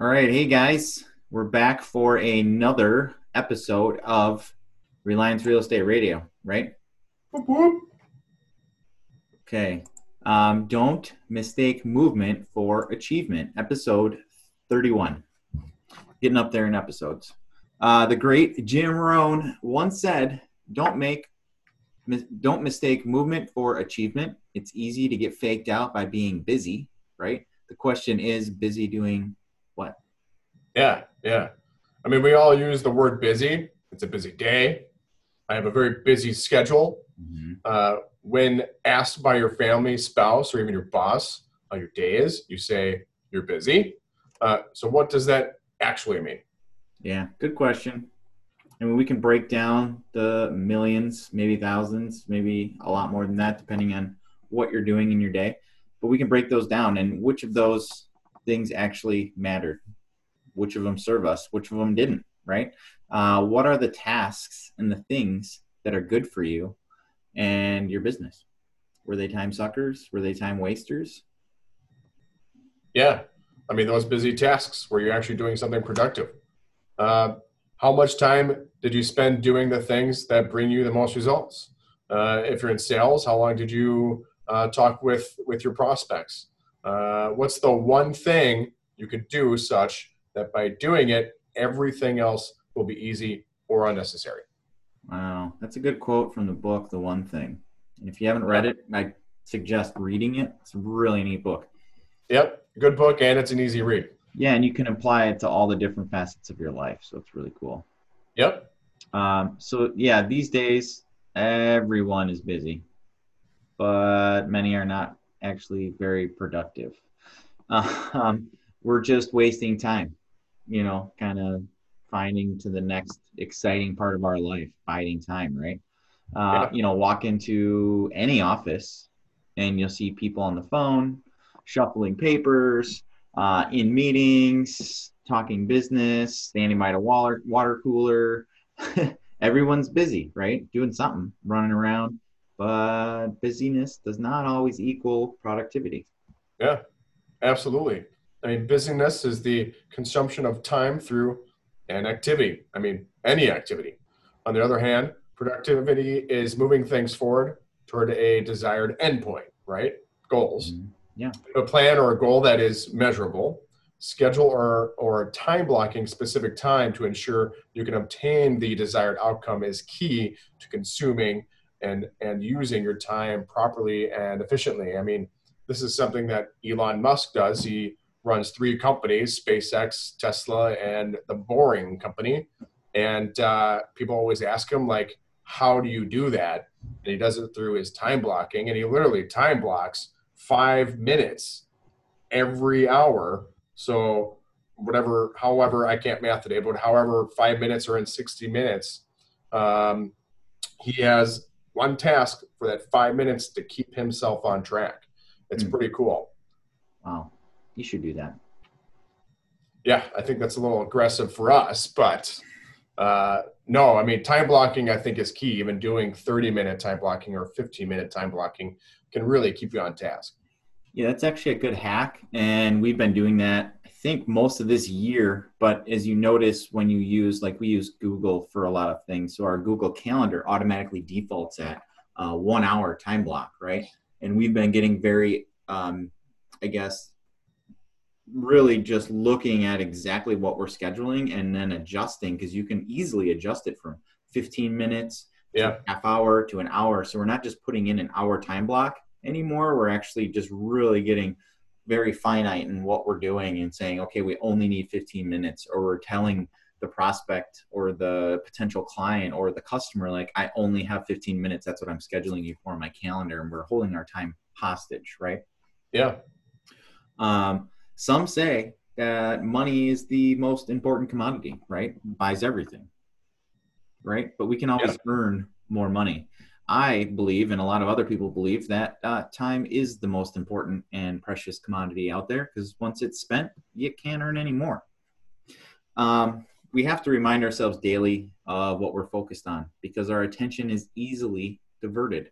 All right, hey guys, we're back for another episode of Reliance Real Estate Radio, right? Okay. Um, don't mistake movement for achievement, episode 31. Getting up there in episodes. Uh, the great Jim Rohn once said, "Don't make, don't mistake movement for achievement. It's easy to get faked out by being busy, right? The question is, busy doing? Yeah, yeah. I mean, we all use the word busy. It's a busy day. I have a very busy schedule. Uh, when asked by your family, spouse, or even your boss how your day is, you say you're busy. Uh, so, what does that actually mean? Yeah, good question. I mean, we can break down the millions, maybe thousands, maybe a lot more than that, depending on what you're doing in your day. But we can break those down and which of those things actually mattered, which of them serve us, which of them didn't, right? Uh, what are the tasks and the things that are good for you and your business? Were they time suckers? Were they time wasters? Yeah, I mean, those busy tasks where you're actually doing something productive. Uh, how much time did you spend doing the things that bring you the most results? Uh, if you're in sales, how long did you uh, talk with with your prospects? Uh, what's the one thing you could do such that by doing it, everything else will be easy or unnecessary? Wow, that's a good quote from the book, The One Thing. And if you haven't read it, I suggest reading it. It's a really neat book. Yep, good book, and it's an easy read. Yeah, and you can apply it to all the different facets of your life. So it's really cool. Yep. Um, so yeah, these days everyone is busy, but many are not actually very productive. Um, we're just wasting time, you know, kind of finding to the next exciting part of our life, biding time, right? Uh, Yeah. You know, walk into any office and you'll see people on the phone, shuffling papers, uh, in meetings, talking business, standing by the water water cooler. Everyone's busy, right? Doing something, running around. But busyness does not always equal productivity. Yeah, absolutely. I mean, busyness is the consumption of time through an activity. I mean, any activity. On the other hand, productivity is moving things forward toward a desired endpoint, right? Goals. Mm-hmm. Yeah. A plan or a goal that is measurable. Schedule or, or time blocking specific time to ensure you can obtain the desired outcome is key to consuming and, and using your time properly and efficiently. I mean, this is something that Elon Musk does. He runs three companies SpaceX, Tesla, and the Boring Company. And uh, people always ask him, like, how do you do that? And he does it through his time blocking. And he literally time blocks five minutes every hour. So, whatever, however, I can't math today, but however, five minutes are in 60 minutes, um, he has one task for that five minutes to keep himself on track. It's Hmm. pretty cool. Wow. You should do that. Yeah, I think that's a little aggressive for us, but uh, no, I mean, time blocking I think is key. Even doing 30 minute time blocking or 15 minute time blocking can really keep you on task. Yeah, that's actually a good hack. And we've been doing that, I think, most of this year. But as you notice, when you use, like we use Google for a lot of things, so our Google Calendar automatically defaults at uh, one hour time block, right? And we've been getting very, um, I guess, really just looking at exactly what we're scheduling and then adjusting because you can easily adjust it from 15 minutes Yeah. half hour to an hour. So we're not just putting in an hour time block anymore. We're actually just really getting very finite in what we're doing and saying, okay, we only need 15 minutes, or we're telling the prospect or the potential client or the customer, like, I only have 15 minutes. That's what I'm scheduling you for on my calendar. And we're holding our time hostage, right? Yeah. Um, some say that money is the most important commodity, right? Buys everything, right? But we can always earn more money. I believe, and a lot of other people believe, that uh, time is the most important and precious commodity out there because once it's spent, you can't earn any more. Um, we have to remind ourselves daily of what we're focused on because our attention is easily diverted.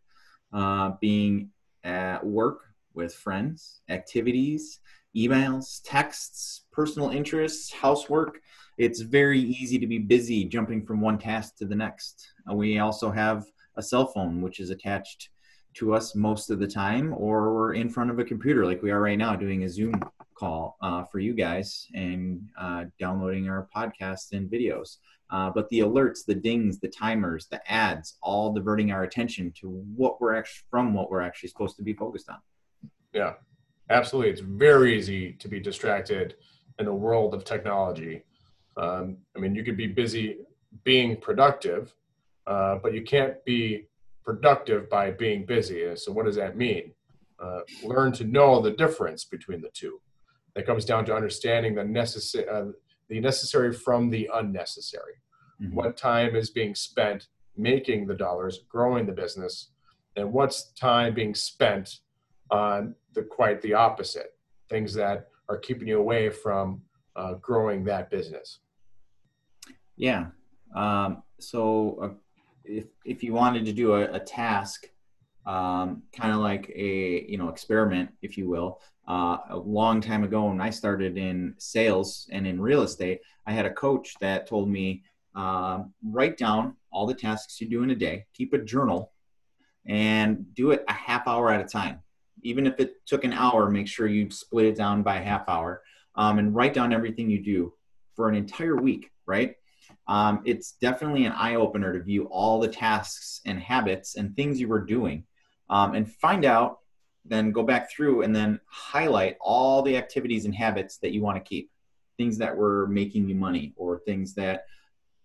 Uh, being at work with friends, activities, emails, texts, personal interests, housework. It's very easy to be busy jumping from one task to the next. Uh, we also have a cell phone, which is attached to us most of the time, or we're in front of a computer like we are right now doing a Zoom call uh, for you guys and uh, downloading our podcasts and videos. Uh, but the alerts, the dings, the timers, the ads, all diverting our attention to what we're actually from what we're actually supposed to be focused on. Yeah, absolutely. It's very easy to be distracted in a world of technology. Um, I mean, you could be busy being productive, uh, but you can't be productive by being busy. So, what does that mean? Uh, learn to know the difference between the two. That comes down to understanding the necessary, uh, the necessary from the unnecessary. Mm-hmm. What time is being spent making the dollars, growing the business, and what's time being spent on the quite the opposite things that are keeping you away from uh, growing that business. Yeah. Um, so uh, if if you wanted to do a, a task, um, kind of like a you know experiment, if you will, uh, a long time ago when I started in sales and in real estate, I had a coach that told me uh, write down all the tasks you do in a day, keep a journal, and do it a half hour at a time. Even if it took an hour, make sure you split it down by a half hour um, and write down everything you do for an entire week, right? Um, it's definitely an eye opener to view all the tasks and habits and things you were doing um, and find out then go back through and then highlight all the activities and habits that you want to keep things that were making you money or things that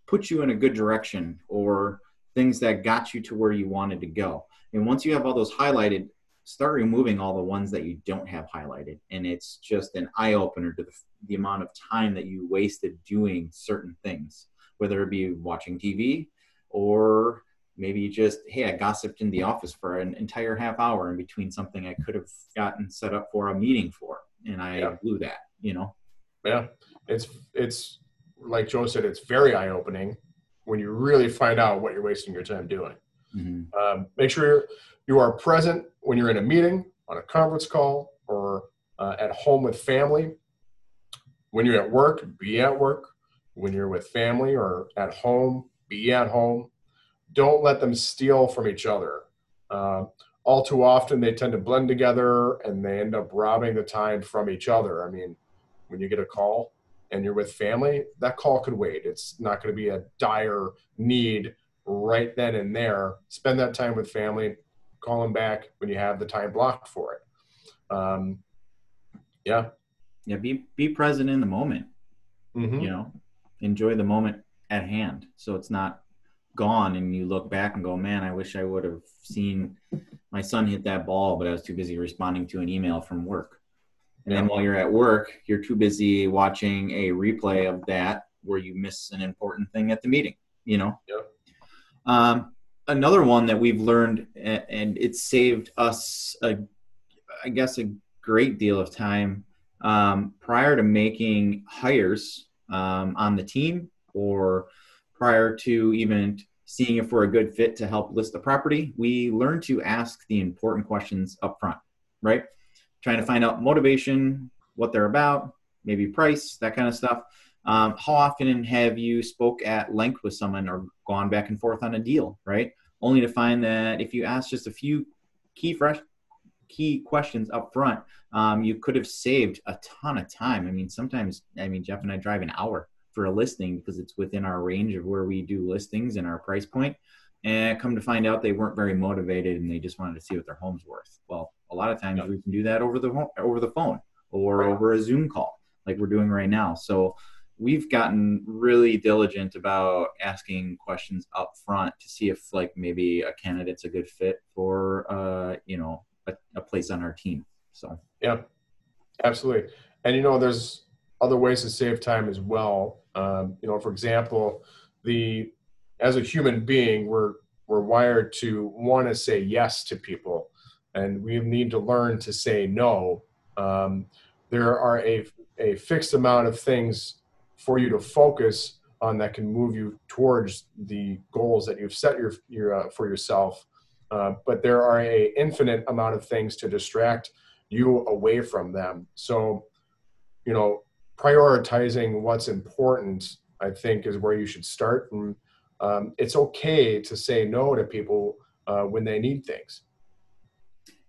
put you in a good direction or things that got you to where you wanted to go and once you have all those highlighted start removing all the ones that you don't have highlighted and it's just an eye-opener to the, the amount of time that you wasted doing certain things whether it be watching tv or maybe just hey i gossiped in the office for an entire half hour in between something i could have gotten set up for a meeting for and i yeah. blew that you know yeah it's it's like joe said it's very eye-opening when you really find out what you're wasting your time doing mm-hmm. um, make sure you are present when you're in a meeting on a conference call or uh, at home with family when you're at work be at work when you're with family or at home be at home don't let them steal from each other. Uh, all too often, they tend to blend together and they end up robbing the time from each other. I mean, when you get a call and you're with family, that call could wait. It's not going to be a dire need right then and there. Spend that time with family. Call them back when you have the time blocked for it. Um, yeah. Yeah. Be be present in the moment. Mm-hmm. You know, enjoy the moment at hand. So it's not gone and you look back and go, man, I wish I would have seen my son hit that ball, but I was too busy responding to an email from work. And then while you're at work, you're too busy watching a replay of that where you miss an important thing at the meeting, you know? Yep. Um, another one that we've learned, and it saved us, a, I guess, a great deal of time um, prior to making hires um, on the team or prior to even seeing if we're a good fit to help list the property, we learn to ask the important questions up front, right? Trying to find out motivation, what they're about, maybe price, that kind of stuff. Um, how often have you spoke at length with someone or gone back and forth on a deal, right? Only to find that if you ask just a few key fresh key questions up front, um, you could have saved a ton of time. I mean, sometimes, I mean, Jeff and I drive an hour for a listing because it's within our range of where we do listings and our price point. And come to find out, they weren't very motivated and they just wanted to see what their home's worth. Well, a lot of times we can do that over the over the phone or right. over a Zoom call, like we're doing right now. So we've gotten really diligent about asking questions up front to see if like maybe a candidate's a good fit for uh, you know a, a place on our team. So yeah, absolutely. And you know, there's other ways to save time as well. Um, you know, for example, the as a human being, we're we're wired to want to say yes to people, and we need to learn to say no. Um, there are a a fixed amount of things for you to focus on that can move you towards the goals that you've set your, your uh, for yourself. Uh, but there are a infinite amount of things to distract you away from them. So you know, prioritizing what's important, I think, is where you should start. And um, it's okay to say no to people uh, when they need things.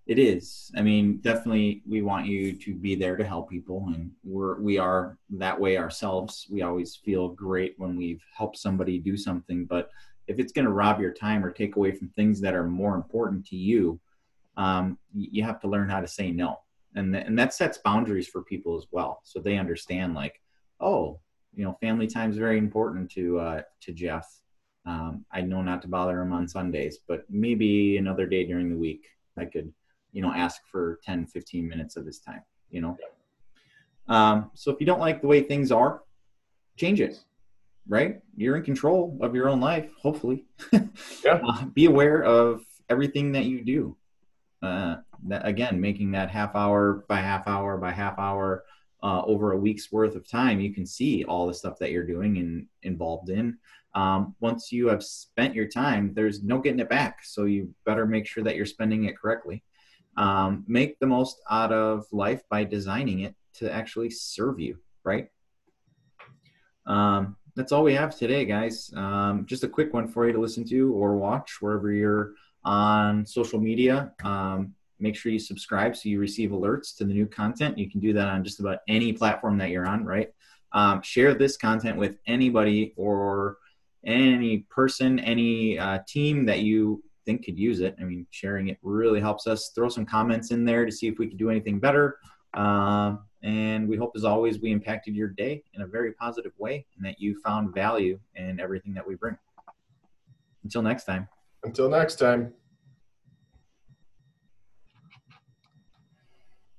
It is. I mean, definitely, we want you to be there to help people, and we're we are that way ourselves. We always feel great when we've helped somebody do something, but if it's going to rob your time or take away from things that are more important to you, um, you have to learn how to say no, and th- and that sets boundaries for people as well, so they understand like, oh, you know, family time is very important to uh, to Jeff. Um, I know not to bother him on Sundays, but maybe another day during the week I could you know ask for 10 15 minutes of his time you know? Um, so if you don't like the way things are change it right? You're in control of your own life hopefully. Yeah. Uh, be aware of everything that you do. Uh, that, again making that half hour by half hour by half hour uh, over a week's worth of time you can see all the stuff that you're doing and involved in. Um, once you have spent your time there's no getting it back. So you better make sure that you're spending it correctly um, make the most out of life by designing it to actually serve you right? Um, that's all we have today guys. Um, just a quick one for you to listen to or watch wherever you're on social media. Um, make sure you subscribe so you receive alerts to the new content. You can do that on just about any platform that you're on right? Um, share this content with anybody or any person any uh, team that you think could use it. I mean, sharing it really helps us. Throw some comments in there to see if we could do anything better. Uh, and we hope, as always, we impacted your day in a very positive way and that you found value in everything that we bring. Until next time. Until next time.